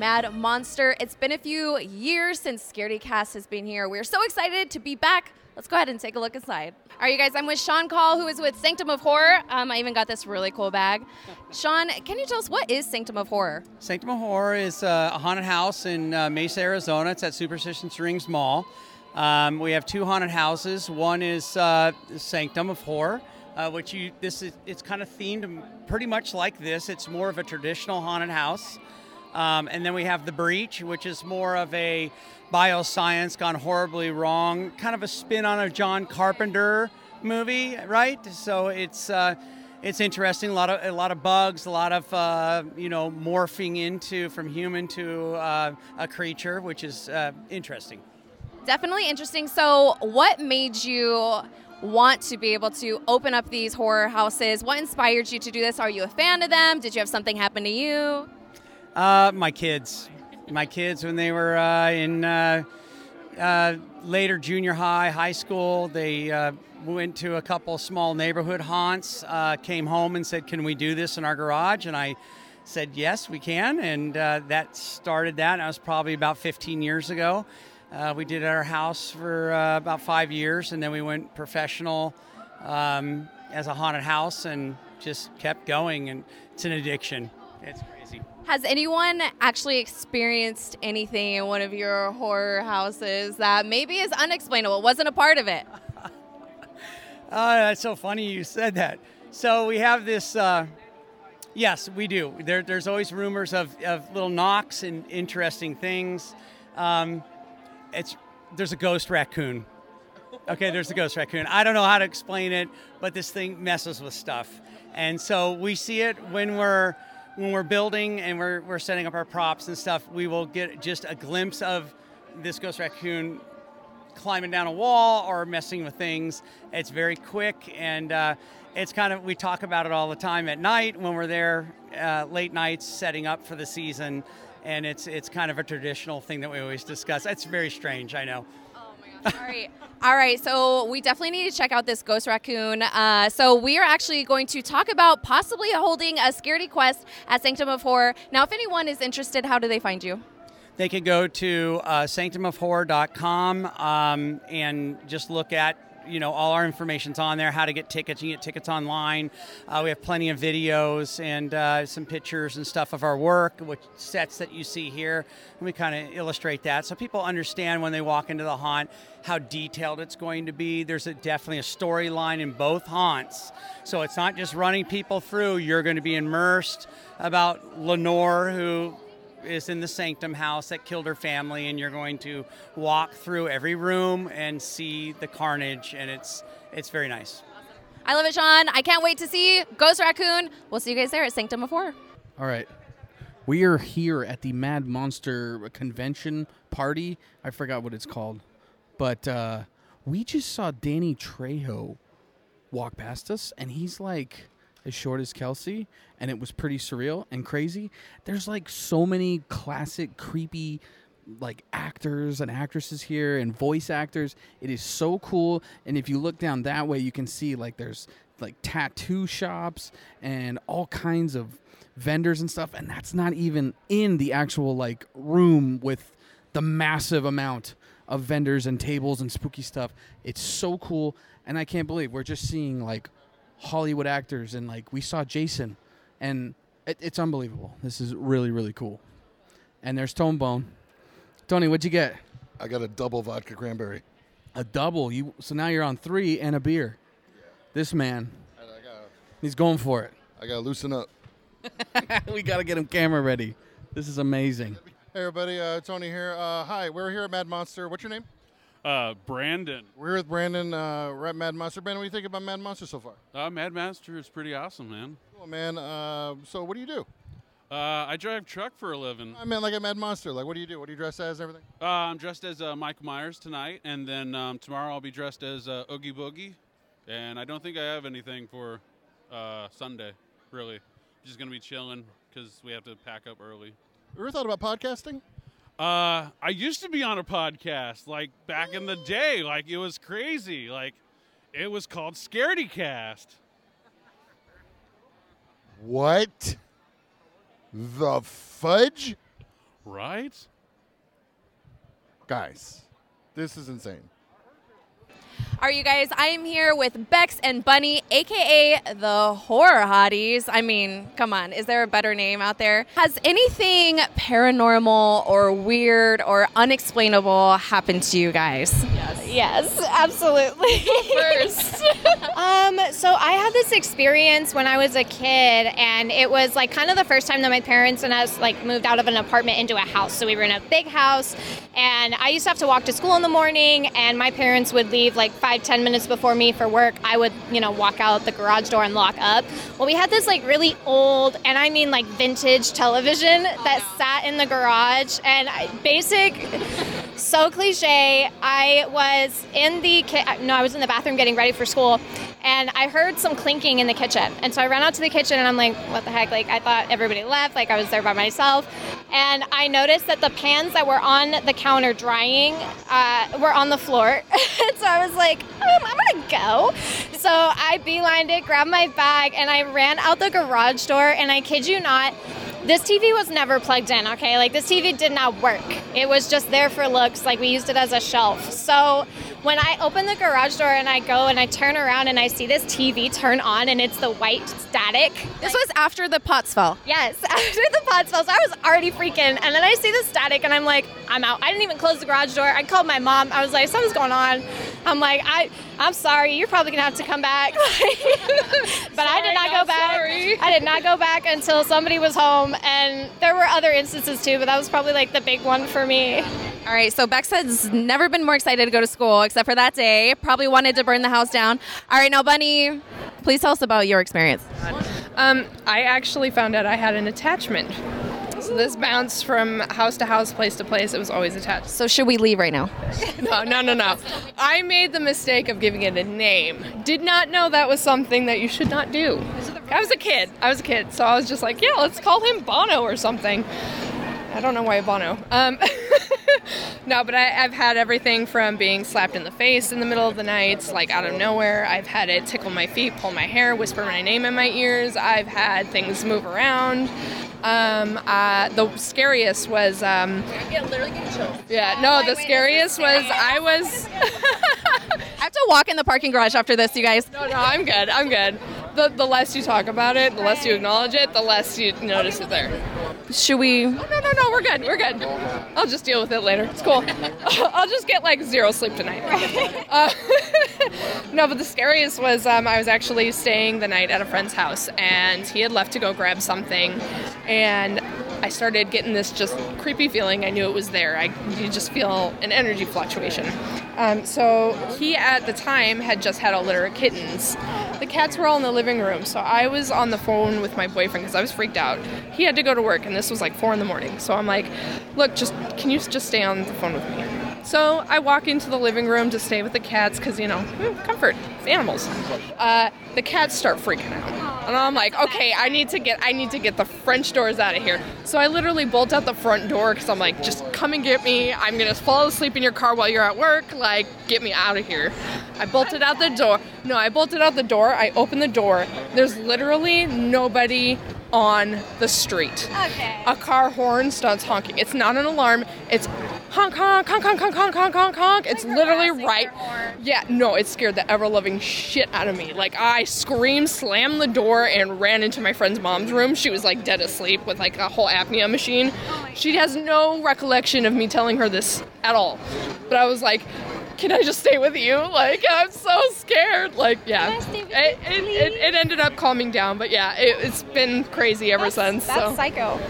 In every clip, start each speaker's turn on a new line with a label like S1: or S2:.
S1: Mad Monster. It's been a few years since Scaredy Cast has been here. We're so excited to be back. Let's go ahead and take a look inside. All right, you guys, I'm with Sean Call, who is with Sanctum of Horror. Um, I even got this really cool bag. Sean, can you tell us what is Sanctum of Horror?
S2: Sanctum of Horror is uh, a haunted house in uh, Mesa, Arizona. It's at Superstition Springs Mall. Um, we have two haunted houses. One is uh, Sanctum of Horror, uh, which you this is it's kind of themed pretty much like this. It's more of a traditional haunted house. Um, and then we have the Breach, which is more of a bioscience gone horribly wrong, kind of a spin on a John Carpenter movie, right? So it's uh, it's interesting. A lot of a lot of bugs, a lot of uh, you know morphing into from human to uh, a creature, which is uh, interesting.
S1: Definitely interesting. So, what made you want to be able to open up these horror houses? What inspired you to do this? Are you a fan of them? Did you have something happen to you?
S2: Uh, my kids, my kids, when they were uh, in uh, uh, later junior high, high school, they uh, went to a couple small neighborhood haunts. Came home and said, "Can we do this in our garage?" And I said, "Yes, we can." And that started that. That was probably about 15 years ago. Uh, we did at our house for uh, about five years, and then we went professional um, as a haunted house, and just kept going. And it's an addiction. It's crazy.
S1: Has anyone actually experienced anything in one of your horror houses that maybe is unexplainable, wasn't a part of it?
S2: Oh, that's so funny you said that. So we have this. Uh, yes, we do. There, there's always rumors of, of little knocks and interesting things. Um, it's there's a ghost raccoon. Okay, there's a ghost raccoon. I don't know how to explain it, but this thing messes with stuff, and so we see it when we're when we're building and we're, we're setting up our props and stuff. We will get just a glimpse of this ghost raccoon climbing down a wall or messing with things. It's very quick and uh, it's kind of, we talk about it all the time at night when we're there uh, late nights setting up for the season. And it's, it's kind of a traditional thing that we always discuss. It's very strange, I know.
S1: All right. All right. So we definitely need to check out this ghost raccoon. Uh, so we are actually going to talk about possibly holding a Scaredy Quest at Sanctum of Horror. Now, if anyone is interested, how do they find you?
S2: They can go to uh, sanctumofhorror.com um, and just look at you know all our information's on there how to get tickets. You get tickets online. Uh, we have plenty of videos and uh, some pictures and stuff of our work which sets that you see here. And we kind of illustrate that so people understand when they walk into the haunt how detailed it's going to be. There's a, definitely a storyline in both haunts. So it's not just running people through. You're going to be immersed about lenore who is in the sanctum house that killed her family and you're going to walk through every room and see the carnage and it's it's very nice
S1: I love it, Sean. I can't wait to see Ghost Raccoon. We'll see you guys there at Sanctum of Horror.
S3: All right. We are here at the Mad Monster convention party. I forgot what it's called. But uh, we just saw Danny Trejo walk past us, and he's like as short as Kelsey, and it was pretty surreal and crazy. There's like so many classic, creepy like actors and actresses here and voice actors. It is so cool. And if you look down that way, you can see like there's like tattoo shops and all kinds of vendors and stuff. And that's not even in the actual like room with the massive amount of vendors and tables and spooky stuff. It's so cool. And I can't believe we're just seeing like Hollywood actors and like we saw Jason and it, it's unbelievable. This is really, really cool. And there's Tone Bone. Tony, what'd you get?
S4: I got a double vodka cranberry.
S3: A double. You so now you're on three and a beer. This man,
S4: And I got
S3: he's going for it.
S4: I got to loosen up.
S3: we got to get him camera ready. This is amazing.
S4: Hey everybody, uh, Tony here. Uh, hi, we're here at Mad Monster. What's your name?
S5: Uh, Brandon.
S4: We're with Brandon. Uh, we're at Mad Monster. Brandon, what do you think about Mad Monster so far?
S5: Uh, Mad Master is pretty awesome, man.
S4: Cool, man. Uh, so what do you do?
S5: Uh, I drive truck for a living.
S4: I mean, like a Mad Monster. Like, what do you do? What do you dress as? Everything?
S5: Uh, I'm dressed as uh, Mike Myers tonight, and then um, tomorrow I'll be dressed as uh, Oogie Boogie. And I don't think I have anything for uh, Sunday, really. just gonna be chilling because we have to pack up early.
S4: Ever thought about podcasting?
S5: Uh, I used to be on a podcast like back in the day. Like it was crazy. Like it was called Scaredy Cast.
S4: What? The fudge?
S5: Right?
S4: Guys, this is insane.
S1: Right, you guys, I am here with Bex and Bunny, aka the Horror Hotties. I mean, come on, is there a better name out there? Has anything paranormal or weird or unexplainable happened to you guys?
S6: Yes, absolutely.
S1: First.
S6: um, so I had this experience when I was a kid, and it was like kind of the first time that my parents and us like moved out of an apartment into a house. So we were in a big house, and I used to have to walk to school in the morning, and my parents would leave like five, ten minutes before me for work. I would, you know, walk out the garage door and lock up. Well, we had this like really old, and I mean like vintage television that sat in the garage, and I, basic so cliche. I was in the ki- no, I was in the bathroom getting ready for school, and I heard some clinking in the kitchen. And so I ran out to the kitchen, and I'm like, "What the heck?" Like I thought everybody left, like I was there by myself, and I noticed that the pans that were on the counter drying uh, were on the floor. so I was like, um, "I'm gonna go." So I beelined it, grabbed my bag, and I ran out the garage door. And I kid you not. This TV was never plugged in, okay? Like this TV did not work. It was just there for looks, like we used it as a shelf. So when I open the garage door and I go and I turn around and I see this TV turn on and it's the white static.
S1: This was after the pots fell.
S6: Yes, after the pots fell, so I was already freaking. And then I see the static and I'm like, I'm out. I didn't even close the garage door. I called my mom. I was like, something's going on. I'm like, I, I'm sorry. You're probably gonna have to come back. but I did not go back. I did not go back until somebody was home. And there were other instances too, but that was probably like the big one for me.
S1: All right, so Bex has never been more excited to go to school except for that day. Probably wanted to burn the house down. All right, now, Bunny, please tell us about your experience.
S7: Um, I actually found out I had an attachment. So this bounced from house to house, place to place. It was always attached.
S1: So, should we leave right now?
S7: No, no, no, no. I made the mistake of giving it a name. Did not know that was something that you should not do. I was a kid. I was a kid, so I was just like, yeah, let's call him Bono or something. I don't know why Bono. Um, no, but I, I've had everything from being slapped in the face in the middle of the night, like out of nowhere. I've had it tickle my feet, pull my hair, whisper my name in my ears. I've had things move around. Um, uh, the scariest was. Um, yeah, no, the scariest was I was.
S1: I have to walk in the parking garage after this, you guys.
S7: No, no, I'm good. I'm good. The, the less you talk about it, the less you acknowledge it, the less you notice it there.
S1: Should we?
S7: No, no, no, we're good. We're good. I'll just deal with it later. It's cool. I'll just get like zero sleep tonight. Uh, no, but the scariest was um, I was actually staying the night at a friend's house, and he had left to go grab something, and I started getting this just creepy feeling. I knew it was there. I you just feel an energy fluctuation. Um, so he at the time had just had a litter of kittens. The cats were all in the living room, so I was on the phone with my boyfriend because I was freaked out. He had to go to work, and this was like four in the morning. So I'm like, "Look, just can you just stay on the phone with me?" So I walk into the living room to stay with the cats because you know, hmm, comfort, it's animals. Uh, the cats start freaking out, and I'm like, "Okay, I need to get, I need to get the French doors out of here." So I literally bolt out the front door because I'm like, "Just come and get me. I'm gonna fall asleep in your car while you're at work. Like, get me out of here." I bolted out the door. No, I bolted out the door. I opened the door. There's literally nobody on the street.
S6: Okay.
S7: A car horn starts honking. It's not an alarm. It's honk honk honk honk honk honk honk honk honk. It's literally right. Yeah, no, it scared the ever loving shit out of me. Like I screamed, slammed the door, and ran into my friend's mom's room. She was like dead asleep with like a whole apnea machine. She has no recollection of me telling her this at all. But I was like, can I just stay with you? Like, I'm so scared. Like, yeah.
S6: Can I stay with
S7: It,
S6: you,
S7: it, it, it ended up calming down, but yeah, it, it's been crazy ever since.
S6: That's
S7: so.
S6: psycho.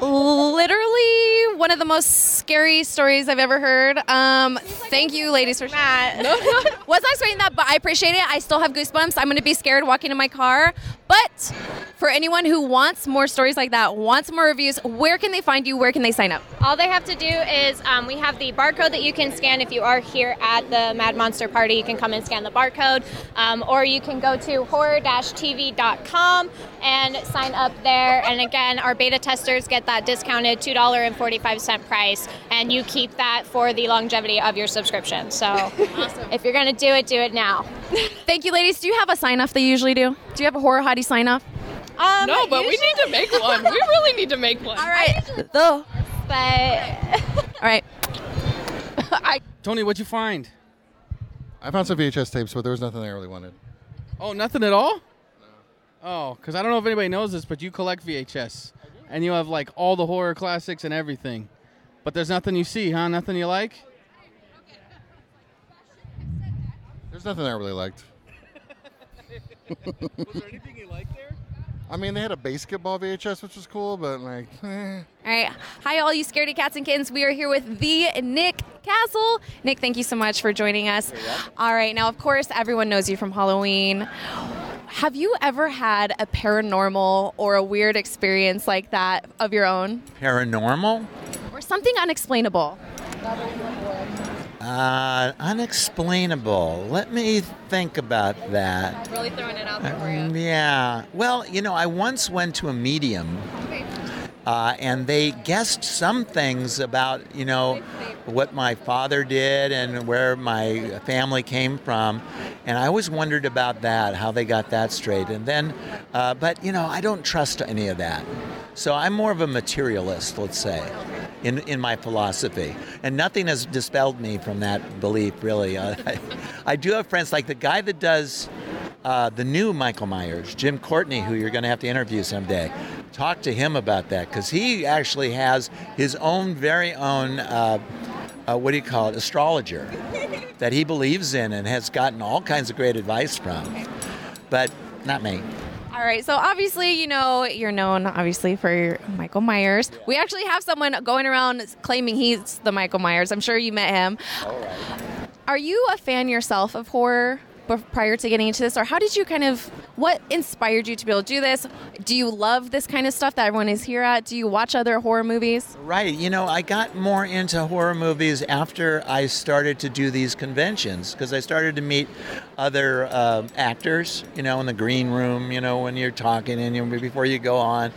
S1: Literally one of the most scary stories I've ever heard. Um, thank you, ladies, for
S6: Matt.
S1: Was not expecting that, but I appreciate it. I still have goosebumps. I'm going to be scared walking in my car. But For anyone who wants more stories like that, wants more reviews, where can they find you? Where can they sign up?
S6: All they have to do is um, we have the barcode that you can scan if you are here at the Mad Monster Party. You can come and scan the barcode, um, or you can go to horror-tv.com and sign up there. And again, our beta testers get that discounted $2.45 price, and you keep that for the longevity of your subscription. So if you're going to do it, do it now.
S1: Thank you, ladies. Do you have a sign off they usually do? Do you have a horror hottie sign off?
S6: Um,
S7: No, but we need to make one. We really need to make one.
S1: All right. The.
S6: But
S1: All right. I,
S3: Tony, what'd you find?
S4: I found some VHS tapes, but there was nothing I really wanted.
S3: Oh, nothing at all? Oh, because I don't know if anybody knows this, but you collect VHS. And you have like all the horror classics and everything. But there's nothing you see, huh? Nothing you like?
S4: There's nothing I really liked.
S3: Was there anything you liked there?
S4: I mean, they had a basketball VHS, which was cool, but like, eh.
S1: all right. Hi, all you scaredy cats and kittens. We are here with the Nick Castle. Nick, thank you so much for joining us. All right. Now, of course, everyone knows you from Halloween. Have you ever had a paranormal or a weird experience like that of your own?
S8: Paranormal?
S1: Or something unexplainable?
S8: Uh, unexplainable. Let me think about that.
S1: Really throwing it out there for
S8: Um, yeah. Well, you know, I once went to a medium. Uh, and they guessed some things about, you know, what my father did and where my family came from. And I always wondered about that, how they got that straight. And then, uh, but, you know, I don't trust any of that. So I'm more of a materialist, let's say, in, in my philosophy. And nothing has dispelled me from that belief, really. Uh, I, I do have friends like the guy that does uh, the new Michael Myers, Jim Courtney, who you're going to have to interview someday. Talk to him about that because he actually has his own very own, uh, uh, what do you call it, astrologer that he believes in and has gotten all kinds of great advice from. But not me.
S1: All right, so obviously, you know, you're known obviously for Michael Myers. We actually have someone going around claiming he's the Michael Myers. I'm sure you met him. Are you a fan yourself of horror prior to getting into this, or how did you kind of what inspired you to be able to do this? Do you love this kind of stuff that everyone is here at? Do you watch other horror movies?
S8: Right. You know, I got more into horror movies after I started to do these conventions because I started to meet other um actors, you know, in the green room, you know, when you're talking and you, before you go on.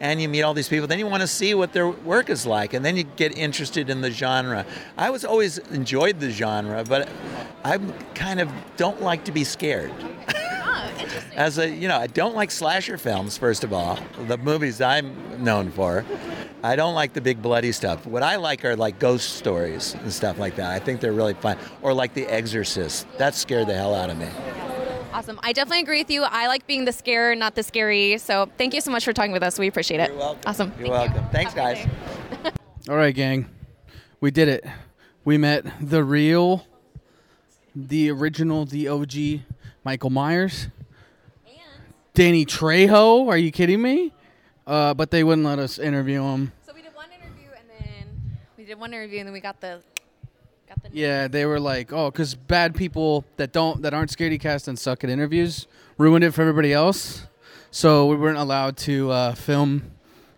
S8: And you meet all these people, then you want to see what their work is like, and then you get interested in the genre. I was always enjoyed the genre, but I kind of don't like to be scared. Oh, As a, you know, I don't like slasher films. First of all, the movies I'm known for. I don't like the big bloody stuff. What I like are like ghost stories and stuff like that. I think they're really fun. Or like The Exorcist. That scared the hell out of me.
S1: Awesome. I definitely agree with you. I like being the scare, not the scary. So thank you so much for talking with us. We appreciate it.
S8: You're welcome.
S1: Awesome.
S8: You're welcome. Thanks,
S1: Have
S8: guys.
S3: All right, gang. We did it. We met the real, the original, the OG Michael Myers. And Danny Trejo. Are you kidding me? Uh, but they wouldn't let us interview him.
S1: So we did one interview and then we did one interview and then we got the got the
S3: Yeah, they were like, oh, because bad people that don't that aren't scaredy cast and suck at interviews ruined it for everybody else. So we weren't allowed to uh, film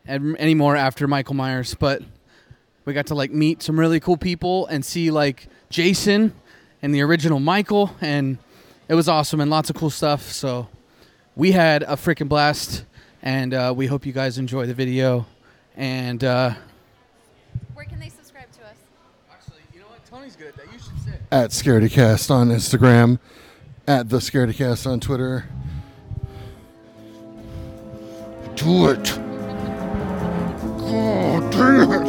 S3: an- anymore after Michael Myers, but we got to like meet some really cool people and see like Jason and the original Michael, and it was awesome and lots of cool stuff. So we had a freaking blast, and uh, we hope you guys enjoy the video. And uh,
S1: Where can they subscribe to us?
S3: actually, you know what? Tony's good at that. You should say.
S4: At ScaredyCast on Instagram, at the ScaredyCast on Twitter. Do it. God.